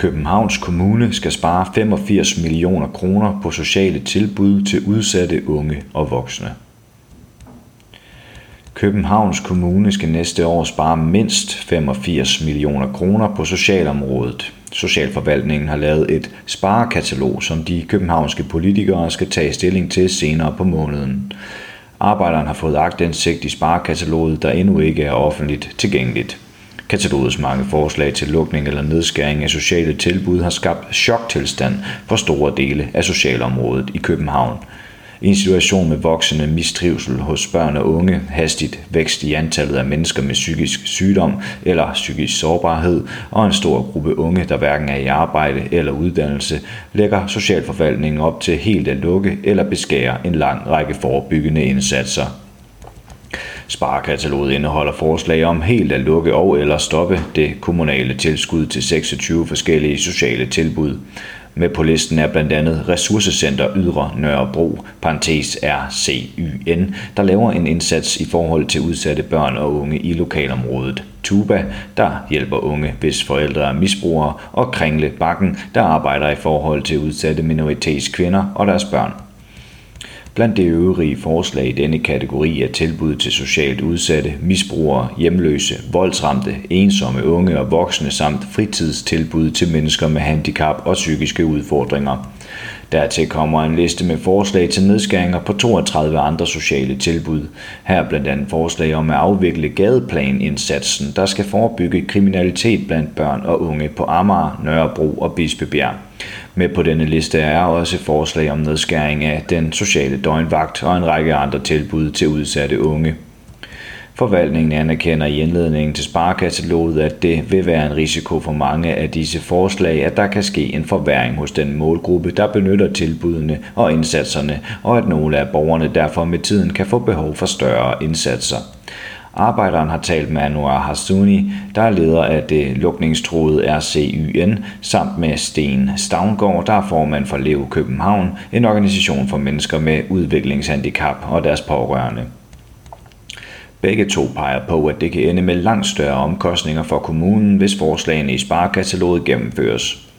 Københavns Kommune skal spare 85 millioner kroner på sociale tilbud til udsatte unge og voksne. Københavns Kommune skal næste år spare mindst 85 millioner kroner på socialområdet. Socialforvaltningen har lavet et sparekatalog, som de københavnske politikere skal tage stilling til senere på måneden. Arbejderen har fået agtindsigt i sparekataloget, der endnu ikke er offentligt tilgængeligt. Katalogets mange forslag til lukning eller nedskæring af sociale tilbud har skabt choktilstand for store dele af socialområdet i København. I en situation med voksende mistrivsel hos børn og unge, hastigt vækst i antallet af mennesker med psykisk sygdom eller psykisk sårbarhed, og en stor gruppe unge, der hverken er i arbejde eller uddannelse, lægger Socialforvaltningen op til helt at lukke eller beskære en lang række forebyggende indsatser. Sparekataloget indeholder forslag om helt at lukke og eller stoppe det kommunale tilskud til 26 forskellige sociale tilbud. Med på listen er blandt andet Ressourcecenter Ydre Nørrebro, parentes RCYN, der laver en indsats i forhold til udsatte børn og unge i lokalområdet. Tuba, der hjælper unge, hvis forældre er misbrugere, og Kringle Bakken, der arbejder i forhold til udsatte minoritetskvinder og deres børn. Blandt de øvrige forslag i denne kategori er tilbud til socialt udsatte, misbrugere, hjemløse, voldsramte, ensomme unge og voksne samt fritidstilbud til mennesker med handicap og psykiske udfordringer. Dertil kommer en liste med forslag til nedskæringer på 32 andre sociale tilbud. Her blandt andet forslag om at afvikle gadeplanindsatsen, der skal forebygge kriminalitet blandt børn og unge på Amager, Nørrebro og Bispebjerg. Med på denne liste er også forslag om nedskæring af den sociale døgnvagt og en række andre tilbud til udsatte unge. Forvaltningen anerkender i indledningen til sparekataloget, at det vil være en risiko for mange af disse forslag, at der kan ske en forværing hos den målgruppe, der benytter tilbudene og indsatserne, og at nogle af borgerne derfor med tiden kan få behov for større indsatser. Arbejderen har talt med Anwar Hassouni, der er leder af det lukningstruede RCYN, samt med Sten Stavngård, der er formand for Lev København, en organisation for mennesker med udviklingshandicap og deres pårørende. Begge to peger på, at det kan ende med langt større omkostninger for kommunen, hvis forslagene i sparekataloget gennemføres.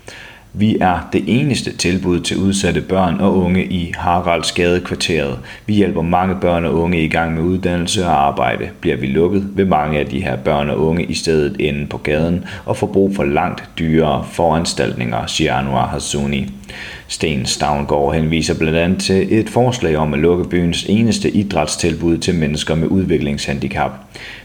Vi er det eneste tilbud til udsatte børn og unge i Haraldsgade kvarteret. Vi hjælper mange børn og unge i gang med uddannelse og arbejde. Bliver vi lukket, vil mange af de her børn og unge i stedet ende på gaden og få brug for langt dyrere foranstaltninger, siger Anwar Hassouni. Sten Stavngård henviser blandt andet til et forslag om at lukke byens eneste idrætstilbud til mennesker med udviklingshandicap.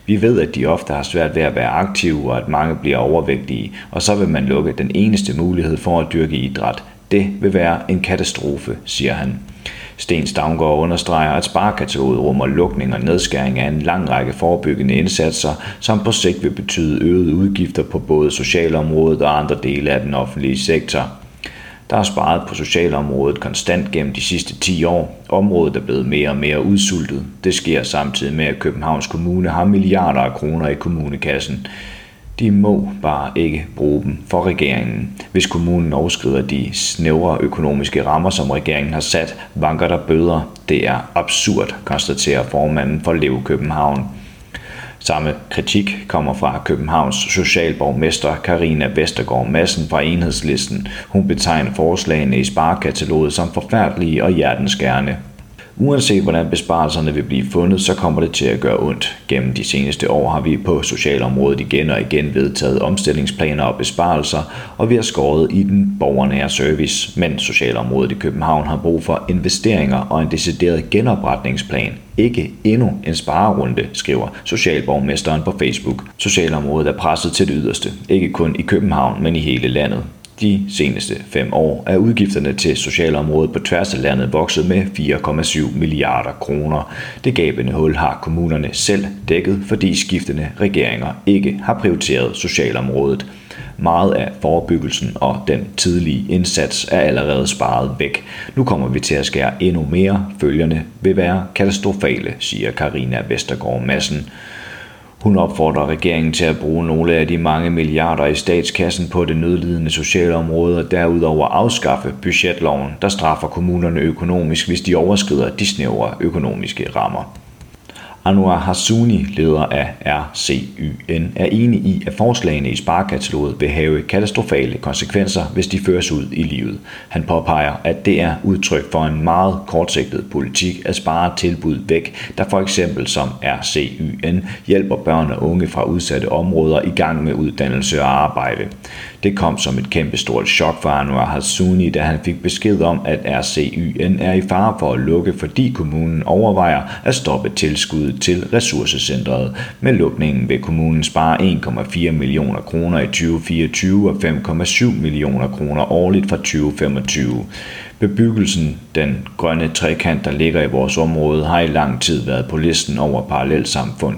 Vi ved, at de ofte har svært ved at være aktive og at mange bliver overvægtige, og så vil man lukke den eneste mulighed for at dyrke idræt. Det vil være en katastrofe, siger han. Sten Stavngård understreger, at sparekataloget rummer lukning og nedskæring af en lang række forebyggende indsatser, som på sigt vil betyde øgede udgifter på både socialområdet og andre dele af den offentlige sektor. Der er sparet på socialområdet konstant gennem de sidste 10 år. Området er blevet mere og mere udsultet. Det sker samtidig med, at Københavns Kommune har milliarder af kroner i kommunekassen. De må bare ikke bruge dem for regeringen. Hvis kommunen overskrider de snævre økonomiske rammer, som regeringen har sat, vanker der bøder. Det er absurd, konstaterer formanden for Lev København. Samme kritik kommer fra Københavns socialborgmester Karina Vestergaard Madsen fra Enhedslisten. Hun betegner forslagene i sparekataloget som forfærdelige og hjertenskærende. Uanset hvordan besparelserne vil blive fundet, så kommer det til at gøre ondt. Gennem de seneste år har vi på socialområdet igen og igen vedtaget omstillingsplaner og besparelser, og vi har skåret i den borgernære service. Men socialområdet i København har brug for investeringer og en decideret genopretningsplan. Ikke endnu en sparerunde, skriver socialborgmesteren på Facebook. Socialområdet er presset til det yderste, ikke kun i København, men i hele landet. De seneste fem år er udgifterne til socialområdet på tværs af landet vokset med 4,7 milliarder kroner. Det gabende hul har kommunerne selv dækket, fordi skiftende regeringer ikke har prioriteret socialområdet. Meget af forebyggelsen og den tidlige indsats er allerede sparet væk. Nu kommer vi til at skære endnu mere. Følgerne vil være katastrofale, siger Karina Vestergaard Madsen. Hun opfordrer regeringen til at bruge nogle af de mange milliarder i statskassen på det nødlidende sociale område og derudover afskaffe budgetloven, der straffer kommunerne økonomisk, hvis de overskrider de snævre økonomiske rammer. Anwar Hassouni, leder af RCYN, er enig i, at forslagene i sparekataloget vil have katastrofale konsekvenser, hvis de føres ud i livet. Han påpeger, at det er udtryk for en meget kortsigtet politik at spare tilbud væk, der for eksempel som RCYN hjælper børn og unge fra udsatte områder i gang med uddannelse og arbejde. Det kom som et kæmpestort chok for Anwar Hassouni, da han fik besked om, at RCYN er i fare for at lukke, fordi kommunen overvejer at stoppe tilskuddet til ressourcecentret. Med lukningen vil kommunen spare 1,4 millioner kroner i 2024 og 5,7 millioner kroner årligt fra 2025. Bebyggelsen, den grønne trekant, der ligger i vores område, har i lang tid været på listen over parallelsamfund.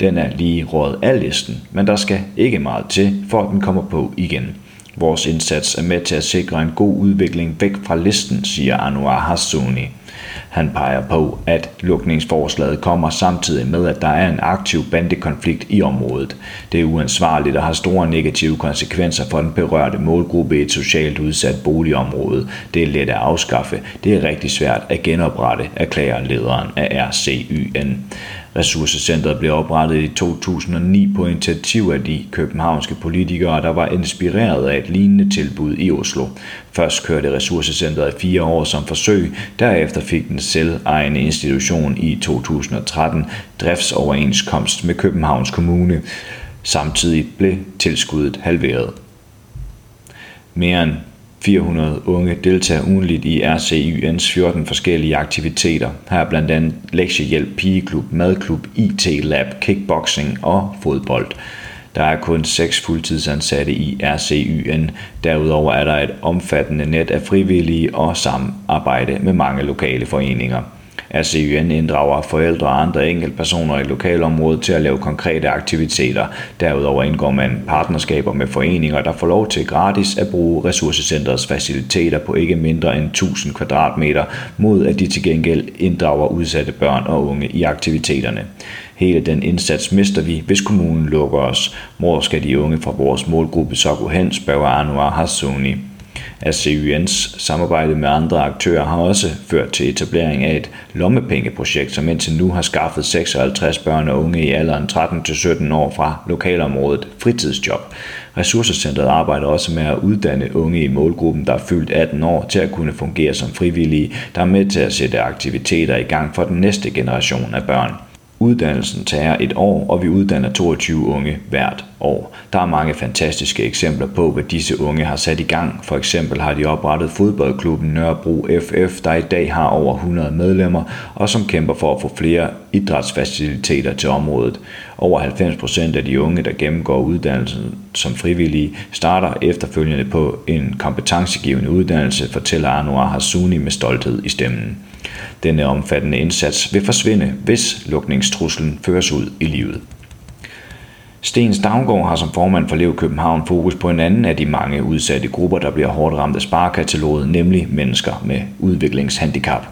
Den er lige råd af listen, men der skal ikke meget til, for at den kommer på igen. Vores indsats er med til at sikre en god udvikling væk fra listen, siger Anwar Hassouni. Han peger på, at lukningsforslaget kommer samtidig med, at der er en aktiv bandekonflikt i området. Det er uansvarligt og har store negative konsekvenser for den berørte målgruppe i et socialt udsat boligområde. Det er let at afskaffe. Det er rigtig svært at genoprette, erklærer lederen af RCYN. Ressourcecentret blev oprettet i 2009 på initiativ af de københavnske politikere, der var inspireret af et lignende tilbud i Oslo. Først kørte ressourcecentret i fire år som forsøg, derefter fik den selvejende institution i 2013 driftsoverenskomst med Københavns Kommune. Samtidig blev tilskuddet halveret. Mere end 400 unge deltager ugenligt i RCYN's 14 forskellige aktiviteter. Her er blandt andet lektiehjælp, pigeklub, madklub, IT-lab, kickboxing og fodbold. Der er kun seks fuldtidsansatte i RCYN. Derudover er der et omfattende net af frivillige og samarbejde med mange lokale foreninger. RCYN inddrager forældre og andre enkeltpersoner i lokalområdet til at lave konkrete aktiviteter. Derudover indgår man partnerskaber med foreninger, der får lov til gratis at bruge ressourcecentrets faciliteter på ikke mindre end 1000 kvadratmeter, mod at de til gengæld inddrager udsatte børn og unge i aktiviteterne. Hele den indsats mister vi, hvis kommunen lukker os. Hvor skal de unge fra vores målgruppe så gå hen, spørger Anwar Hassouni at CYN's samarbejde med andre aktører har også ført til etablering af et lommepengeprojekt, som indtil nu har skaffet 56 børn og unge i alderen 13-17 år fra lokalområdet fritidsjob. Ressourcecentret arbejder også med at uddanne unge i målgruppen, der er fyldt 18 år, til at kunne fungere som frivillige, der er med til at sætte aktiviteter i gang for den næste generation af børn. Uddannelsen tager et år, og vi uddanner 22 unge hvert år. Der er mange fantastiske eksempler på, hvad disse unge har sat i gang. For eksempel har de oprettet fodboldklubben Nørrebro FF, der i dag har over 100 medlemmer, og som kæmper for at få flere idrætsfaciliteter til området. Over 90% af de unge, der gennemgår uddannelsen som frivillige, starter efterfølgende på en kompetencegivende uddannelse, fortæller Anwar Hassouni med stolthed i stemmen. Denne omfattende indsats vil forsvinde, hvis lukningstruslen føres ud i livet. Sten Stavngård har som formand for Lev København fokus på en anden af de mange udsatte grupper, der bliver hårdt ramt af sparekataloget, nemlig mennesker med udviklingshandicap.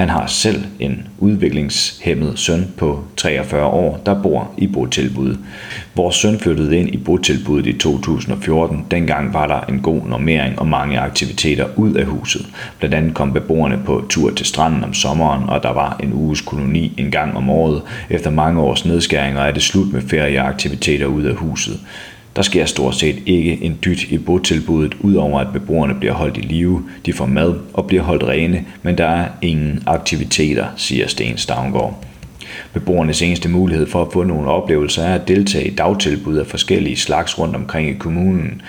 Han har selv en udviklingshemmet søn på 43 år, der bor i botilbud. Vores søn flyttede ind i botilbuddet i 2014. Dengang var der en god normering og mange aktiviteter ud af huset. Blandt andet kom beboerne på tur til stranden om sommeren, og der var en uges koloni en gang om året. Efter mange års nedskæringer er det slut med ferieaktiviteter ud af huset. Der sker stort set ikke en dyt i botilbuddet, udover at beboerne bliver holdt i live, de får mad og bliver holdt rene, men der er ingen aktiviteter, siger Sten Stavngård. Beboernes eneste mulighed for at få nogle oplevelser er at deltage i dagtilbud af forskellige slags rundt omkring i kommunen.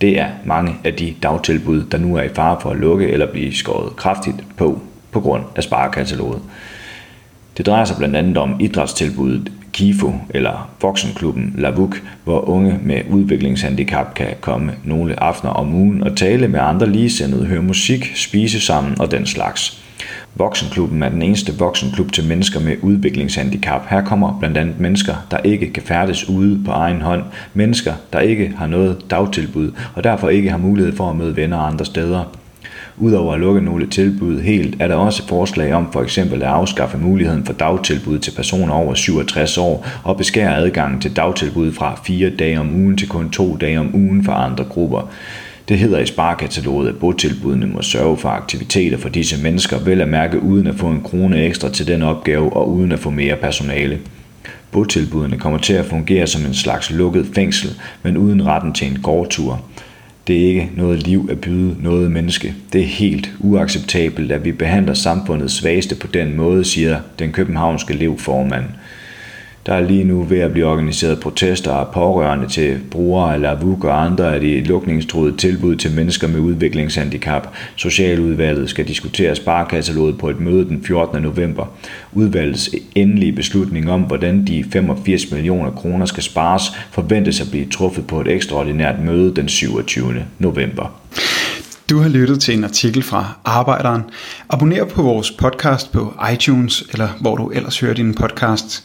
Det er mange af de dagtilbud, der nu er i fare for at lukke eller blive skåret kraftigt på på grund af sparekataloget. Det drejer sig blandt andet om idrætstilbuddet KIFO eller Voksenklubben Lavuk, hvor unge med udviklingshandicap kan komme nogle aftener om ugen og tale med andre ligesindede, høre musik, spise sammen og den slags. Voksenklubben er den eneste voksenklub til mennesker med udviklingshandicap. Her kommer blandt andet mennesker, der ikke kan færdes ude på egen hånd, mennesker, der ikke har noget dagtilbud og derfor ikke har mulighed for at møde venner andre steder. Udover at lukke nogle tilbud helt, er der også forslag om for eksempel at afskaffe muligheden for dagtilbud til personer over 67 år og beskære adgangen til dagtilbud fra fire dage om ugen til kun to dage om ugen for andre grupper. Det hedder i sparkataloget, at botilbudene må sørge for aktiviteter for disse mennesker, vel at mærke uden at få en krone ekstra til den opgave og uden at få mere personale. Botilbudene kommer til at fungere som en slags lukket fængsel, men uden retten til en gårdtur. Det er ikke noget liv at byde noget menneske. Det er helt uacceptabelt, at vi behandler samfundets svageste på den måde, siger den københavnske elevformand. Der er lige nu ved at blive organiseret protester af pårørende til brugere af LAVUK og andre af de lukningstruede tilbud til mennesker med udviklingshandicap. Socialudvalget skal diskutere sparkataloget på et møde den 14. november. Udvalgets endelige beslutning om, hvordan de 85 millioner kroner skal spares, forventes at blive truffet på et ekstraordinært møde den 27. november. Du har lyttet til en artikel fra Arbejderen. Abonner på vores podcast på iTunes, eller hvor du ellers hører din podcast.